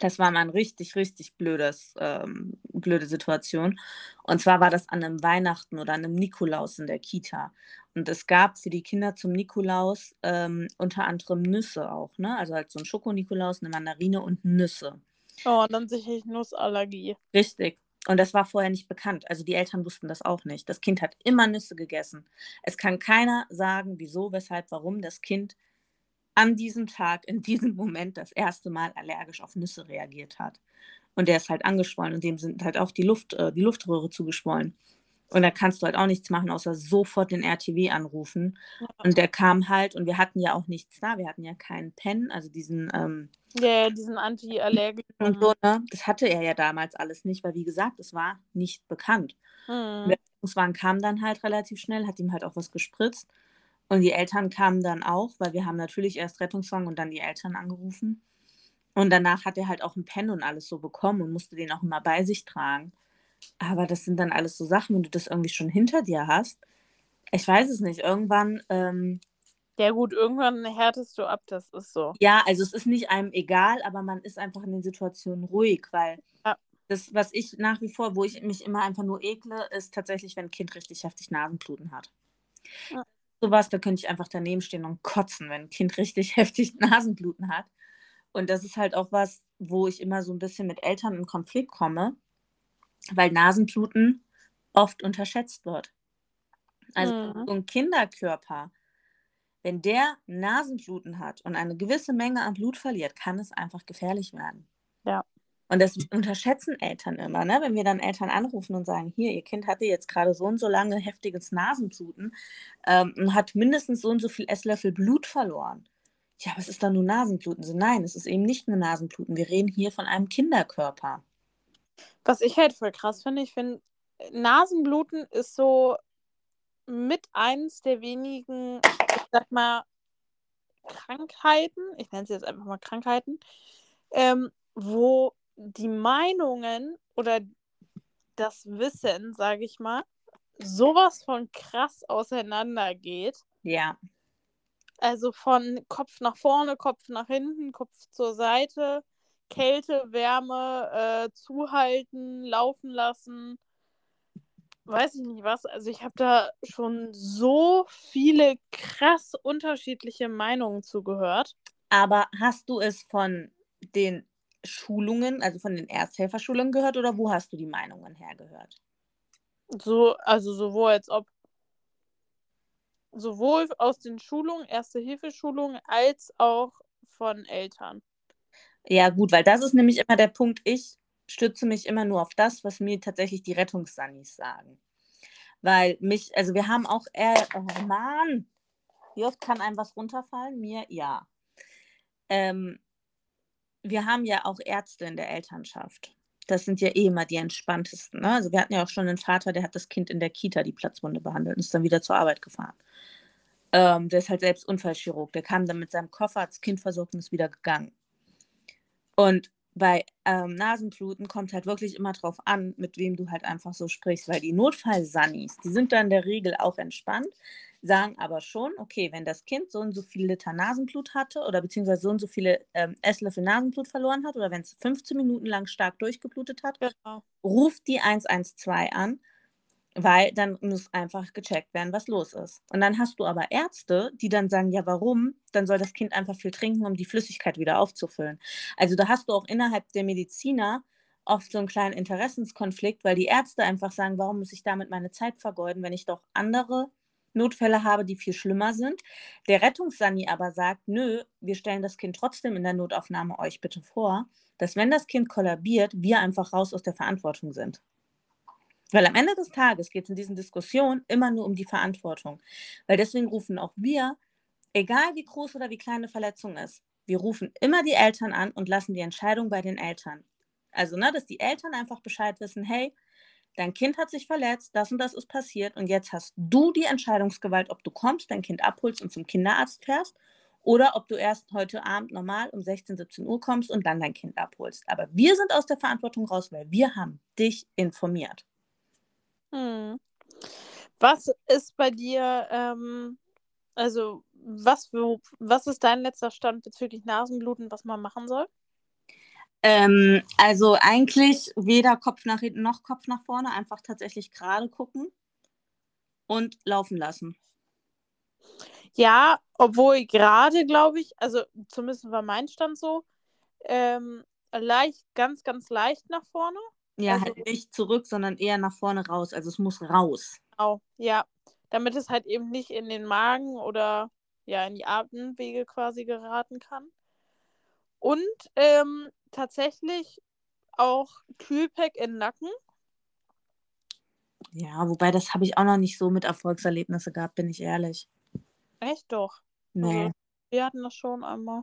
Das war mal eine richtig, richtig blödes, ähm, blöde Situation. Und zwar war das an einem Weihnachten oder an einem Nikolaus in der Kita. Und es gab für die Kinder zum Nikolaus ähm, unter anderem Nüsse auch, ne? Also halt so ein Schoko-Nikolaus, eine Mandarine und Nüsse. Oh, dann sicherlich Nussallergie. Richtig. Und das war vorher nicht bekannt. Also die Eltern wussten das auch nicht. Das Kind hat immer Nüsse gegessen. Es kann keiner sagen, wieso, weshalb, warum das Kind an diesem Tag, in diesem Moment das erste Mal allergisch auf Nüsse reagiert hat. Und der ist halt angeschwollen und dem sind halt auch die, Luft, äh, die Luftröhre zugeschwollen. Und da kannst du halt auch nichts machen, außer sofort den RTW anrufen. Und der kam halt, und wir hatten ja auch nichts da. Wir hatten ja keinen Pen, also diesen. Ähm, ja, diesen Anti-Allergiker. Und so, ne? Das hatte er ja damals alles nicht, weil wie gesagt, es war nicht bekannt. Mhm. Der Rettungswagen kam dann halt relativ schnell, hat ihm halt auch was gespritzt. Und die Eltern kamen dann auch, weil wir haben natürlich erst Rettungswagen und dann die Eltern angerufen. Und danach hat er halt auch einen Pen und alles so bekommen und musste den auch immer bei sich tragen. Aber das sind dann alles so Sachen, wenn du das irgendwie schon hinter dir hast. Ich weiß es nicht. Irgendwann. Ähm, ja, gut, irgendwann härtest du ab, das ist so. Ja, also es ist nicht einem egal, aber man ist einfach in den Situationen ruhig, weil ja. das, was ich nach wie vor, wo ich mich immer einfach nur ekle, ist tatsächlich, wenn ein Kind richtig heftig Nasenbluten hat. Ja sowas, da könnte ich einfach daneben stehen und kotzen, wenn ein Kind richtig heftig Nasenbluten hat. Und das ist halt auch was, wo ich immer so ein bisschen mit Eltern in Konflikt komme, weil Nasenbluten oft unterschätzt wird. Also mhm. so ein Kinderkörper, wenn der Nasenbluten hat und eine gewisse Menge an Blut verliert, kann es einfach gefährlich werden. Ja. Und das unterschätzen Eltern immer, ne? wenn wir dann Eltern anrufen und sagen, hier, ihr Kind hatte jetzt gerade so und so lange heftiges Nasenbluten ähm, und hat mindestens so und so viel Esslöffel Blut verloren. Ja, was ist da nur Nasenbluten? So, nein, es ist eben nicht nur Nasenbluten. Wir reden hier von einem Kinderkörper. Was ich halt voll krass finde, ich finde, Nasenbluten ist so mit eins der wenigen, ich sag mal, Krankheiten, ich nenne sie jetzt einfach mal Krankheiten, ähm, wo die Meinungen oder das Wissen, sage ich mal, sowas von krass auseinandergeht. Ja. Also von Kopf nach vorne, Kopf nach hinten, Kopf zur Seite, Kälte, Wärme, äh, zuhalten, laufen lassen. Weiß ich nicht was. Also ich habe da schon so viele krass unterschiedliche Meinungen zugehört. Aber hast du es von den Schulungen, also von den Ersthelferschulungen gehört oder wo hast du die Meinungen hergehört? So, also sowohl als ob sowohl aus den Schulungen, Erste-Hilfe-Schulungen, als auch von Eltern. Ja, gut, weil das ist nämlich immer der Punkt, ich stütze mich immer nur auf das, was mir tatsächlich die Rettungssannis sagen. Weil mich, also wir haben auch eher, oh Mann, wie oft kann einem was runterfallen? Mir, ja. Ähm, wir haben ja auch Ärzte in der Elternschaft. Das sind ja eh immer die entspanntesten. Ne? Also wir hatten ja auch schon einen Vater, der hat das Kind in der Kita die Platzwunde behandelt und ist dann wieder zur Arbeit gefahren. Ähm, der ist halt selbst Unfallchirurg. Der kam dann mit seinem Koffer, hat das Kind versorgt und ist wieder gegangen. Und bei ähm, Nasenbluten kommt halt wirklich immer drauf an, mit wem du halt einfach so sprichst, weil die Notfall-Sannis, die sind da in der Regel auch entspannt, sagen aber schon, okay, wenn das Kind so und so viele Liter Nasenblut hatte oder beziehungsweise so und so viele ähm, Esslöffel Nasenblut verloren hat oder wenn es 15 Minuten lang stark durchgeblutet hat, genau. ruft die 112 an weil dann muss einfach gecheckt werden, was los ist. Und dann hast du aber Ärzte, die dann sagen, ja, warum? Dann soll das Kind einfach viel trinken, um die Flüssigkeit wieder aufzufüllen. Also da hast du auch innerhalb der Mediziner oft so einen kleinen Interessenskonflikt, weil die Ärzte einfach sagen, warum muss ich damit meine Zeit vergeuden, wenn ich doch andere Notfälle habe, die viel schlimmer sind. Der Rettungssani aber sagt, nö, wir stellen das Kind trotzdem in der Notaufnahme euch bitte vor, dass wenn das Kind kollabiert, wir einfach raus aus der Verantwortung sind. Weil am Ende des Tages geht es in diesen Diskussionen immer nur um die Verantwortung. Weil deswegen rufen auch wir, egal wie groß oder wie klein eine Verletzung ist, wir rufen immer die Eltern an und lassen die Entscheidung bei den Eltern. Also, ne, dass die Eltern einfach Bescheid wissen, hey, dein Kind hat sich verletzt, das und das ist passiert und jetzt hast du die Entscheidungsgewalt, ob du kommst, dein Kind abholst und zum Kinderarzt fährst oder ob du erst heute Abend normal um 16, 17 Uhr kommst und dann dein Kind abholst. Aber wir sind aus der Verantwortung raus, weil wir haben dich informiert. Hm. Was ist bei dir, ähm, also was, wo, was ist dein letzter Stand bezüglich Nasenbluten, was man machen soll? Ähm, also eigentlich weder Kopf nach hinten noch Kopf nach vorne, einfach tatsächlich gerade gucken und laufen lassen. Ja, obwohl gerade, glaube ich, also zumindest war mein Stand so, ähm, leicht, ganz, ganz leicht nach vorne. Ja, Also- halt nicht zurück, sondern eher nach vorne raus. Also es muss raus. Genau, ja. Damit es halt eben nicht in den Magen oder ja in die Atemwege quasi geraten kann. Und ähm, tatsächlich auch Kühlpack in den Nacken. Ja, wobei das habe ich auch noch nicht so mit Erfolgserlebnisse gehabt, bin ich ehrlich. Echt doch. Nee. Also, wir hatten das schon einmal.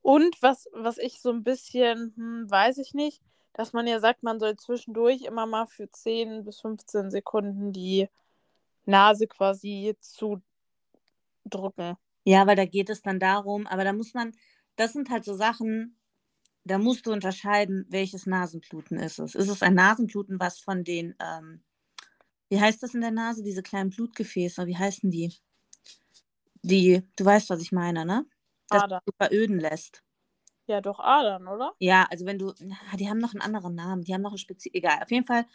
Und was, was ich so ein bisschen, hm, weiß ich nicht, dass man ja sagt, man soll zwischendurch immer mal für 10 bis 15 Sekunden die Nase quasi zudrücken. Ja, weil da geht es dann darum, aber da muss man, das sind halt so Sachen, da musst du unterscheiden, welches Nasenbluten ist es. Ist es ein Nasenbluten, was von den, ähm, wie heißt das in der Nase, diese kleinen Blutgefäße, wie heißen die? Die, du weißt, was ich meine, ne? Das Adern. du veröden lässt. Ja, doch Adern, oder? Ja, also wenn du, na, die haben noch einen anderen Namen, die haben noch einen Spezi, egal. Auf jeden Fall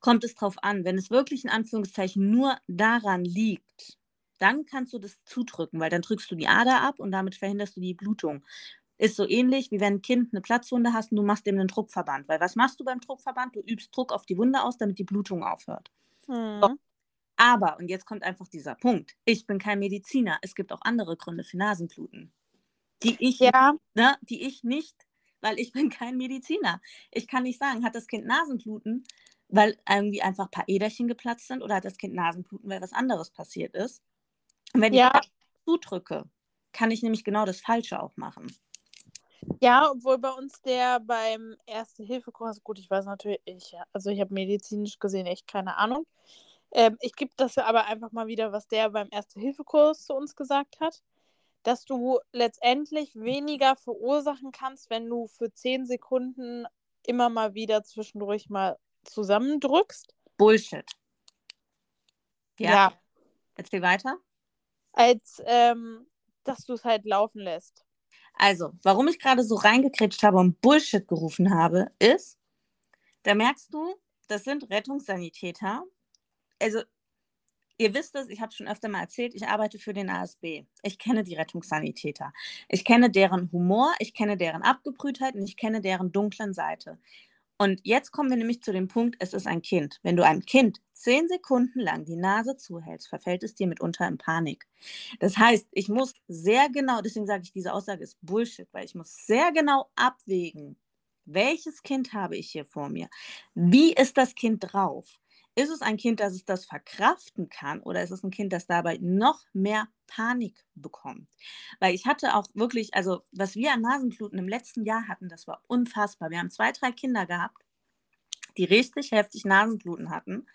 kommt es drauf an. Wenn es wirklich in Anführungszeichen nur daran liegt, dann kannst du das zudrücken, weil dann drückst du die Ader ab und damit verhinderst du die Blutung. Ist so ähnlich, wie wenn ein Kind eine Platzwunde hast und du machst dem einen Druckverband. Weil was machst du beim Druckverband? Du übst Druck auf die Wunde aus, damit die Blutung aufhört. Hm. Aber, und jetzt kommt einfach dieser Punkt, ich bin kein Mediziner. Es gibt auch andere Gründe für Nasenbluten, die ich, Ja, ne, die ich nicht, weil ich bin kein Mediziner. Ich kann nicht sagen, hat das Kind Nasenbluten, weil irgendwie einfach ein paar Äderchen geplatzt sind oder hat das Kind Nasenbluten, weil was anderes passiert ist. Und wenn Ja. ich zudrücke, kann ich nämlich genau das Falsche auch machen. ja, obwohl bei uns der beim Erste-Hilfe-Kurs, gut, ich weiß natürlich, ich, also ich habe medizinisch gesehen echt keine Ahnung. Ähm, ich gebe das aber einfach mal wieder, was der beim Erste-Hilfe-Kurs zu uns gesagt hat, dass du letztendlich weniger verursachen kannst, wenn du für 10 Sekunden immer mal wieder zwischendurch mal zusammendrückst. Bullshit. Ja. ja Erzähl weiter. als ähm, dass du es halt laufen lässt. Also, warum ich gerade so reingekretscht habe und Bullshit gerufen habe, ist, da merkst du, das sind Rettungssanitäter. Also, ihr wisst es, ich habe schon öfter mal erzählt, ich arbeite für den ASB. Ich kenne die Rettungssanitäter. Ich kenne deren Humor, ich kenne deren Abgebrühtheit und ich kenne deren dunklen Seite. Und jetzt kommen wir nämlich zu dem Punkt, es ist ein Kind. Wenn du einem Kind zehn Sekunden lang die Nase zuhältst, verfällt es dir mitunter in Panik. Das heißt, ich muss sehr genau, deswegen sage ich, diese Aussage ist Bullshit, weil ich muss sehr genau abwägen, welches Kind habe ich hier vor mir? Wie ist das Kind drauf? Ist es ein Kind, das es das verkraften kann oder ist es ein Kind, das dabei noch mehr Panik bekommt? Weil ich hatte auch wirklich, also was wir an Nasenbluten im letzten Jahr hatten, das war unfassbar. Wir haben zwei, drei Kinder gehabt, die richtig heftig Nasenbluten hatten.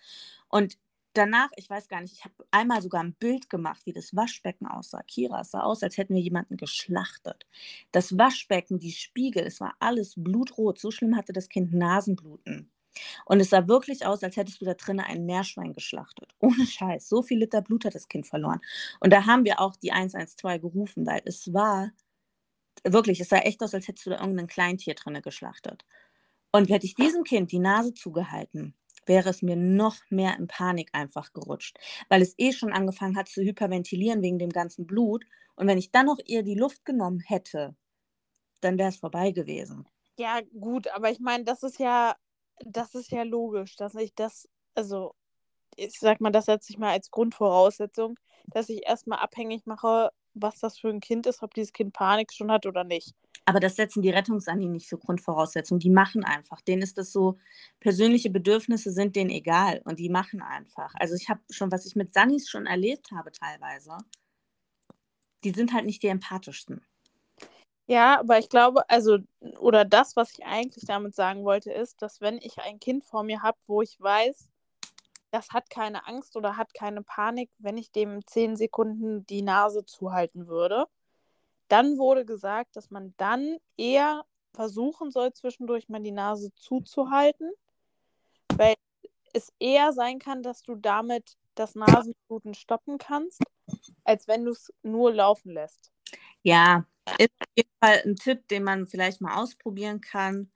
Und danach, ich weiß gar nicht, ich habe einmal sogar ein Bild gemacht, wie das Waschbecken aussah. Kira, sah aus, als hätten wir jemanden geschlachtet. Das Waschbecken, die Spiegel, es war alles blutrot. So schlimm hatte das Kind Nasenbluten. Und es sah wirklich aus, als hättest du da drinnen ein Meerschwein geschlachtet. Ohne Scheiß. So viel Liter Blut hat das Kind verloren. Und da haben wir auch die 112 gerufen, weil es war wirklich, es sah echt aus, als hättest du da irgendein Kleintier drinne geschlachtet. Und hätte ich diesem Kind die Nase zugehalten, wäre es mir noch mehr in Panik einfach gerutscht, weil es eh schon angefangen hat zu hyperventilieren wegen dem ganzen Blut. Und wenn ich dann noch ihr die Luft genommen hätte, dann wäre es vorbei gewesen. Ja, gut, aber ich meine, das ist ja, das ist ja logisch, dass ich das, also ich sag mal, das setze ich mal als Grundvoraussetzung, dass ich erstmal abhängig mache, was das für ein Kind ist, ob dieses Kind Panik schon hat oder nicht. Aber das setzen die Rettungsanni nicht für Grundvoraussetzungen. Die machen einfach. Denen ist das so, persönliche Bedürfnisse sind denen egal und die machen einfach. Also ich habe schon, was ich mit Sannis schon erlebt habe teilweise, die sind halt nicht die empathischsten. Ja, aber ich glaube, also, oder das, was ich eigentlich damit sagen wollte, ist, dass wenn ich ein Kind vor mir habe, wo ich weiß, das hat keine Angst oder hat keine Panik, wenn ich dem zehn Sekunden die Nase zuhalten würde, dann wurde gesagt, dass man dann eher versuchen soll, zwischendurch mal die Nase zuzuhalten, weil es eher sein kann, dass du damit das Nasenbluten stoppen kannst, als wenn du es nur laufen lässt. Ja, Ist auf Fall ein Tipp, den man vielleicht mal ausprobieren kann.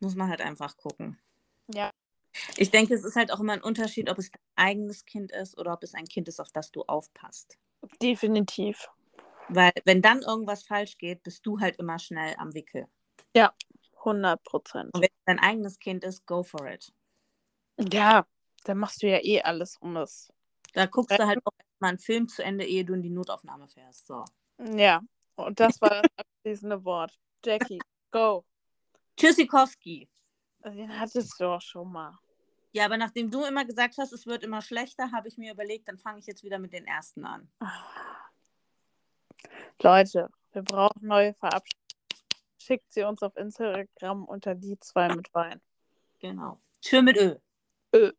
Muss man halt einfach gucken. Ja. Ich denke, es ist halt auch immer ein Unterschied, ob es dein eigenes Kind ist oder ob es ein Kind ist, auf das du aufpasst. Definitiv. Weil wenn dann irgendwas falsch geht, bist du halt immer schnell am Wickel. 100 Prozent. Und wenn es dein eigenes Kind ist, go for it. Ja, dann machst du ja eh alles um es. Da guckst du halt auch erstmal einen Film zu Ende, ehe du in die Notaufnahme fährst. So. Ja, und das war das abschließende Wort. Jackie, go. Tschüssikowski. Den hattest du auch schon mal. Ja, aber nachdem du immer gesagt hast, es wird immer schlechter, habe ich mir überlegt, dann fange ich jetzt wieder mit den ersten an. Leute, wir brauchen neue Verabschiedungen. Schickt sie uns auf Instagram unter die zwei mit Wein. Genau. Tschö mit Ö. Ö.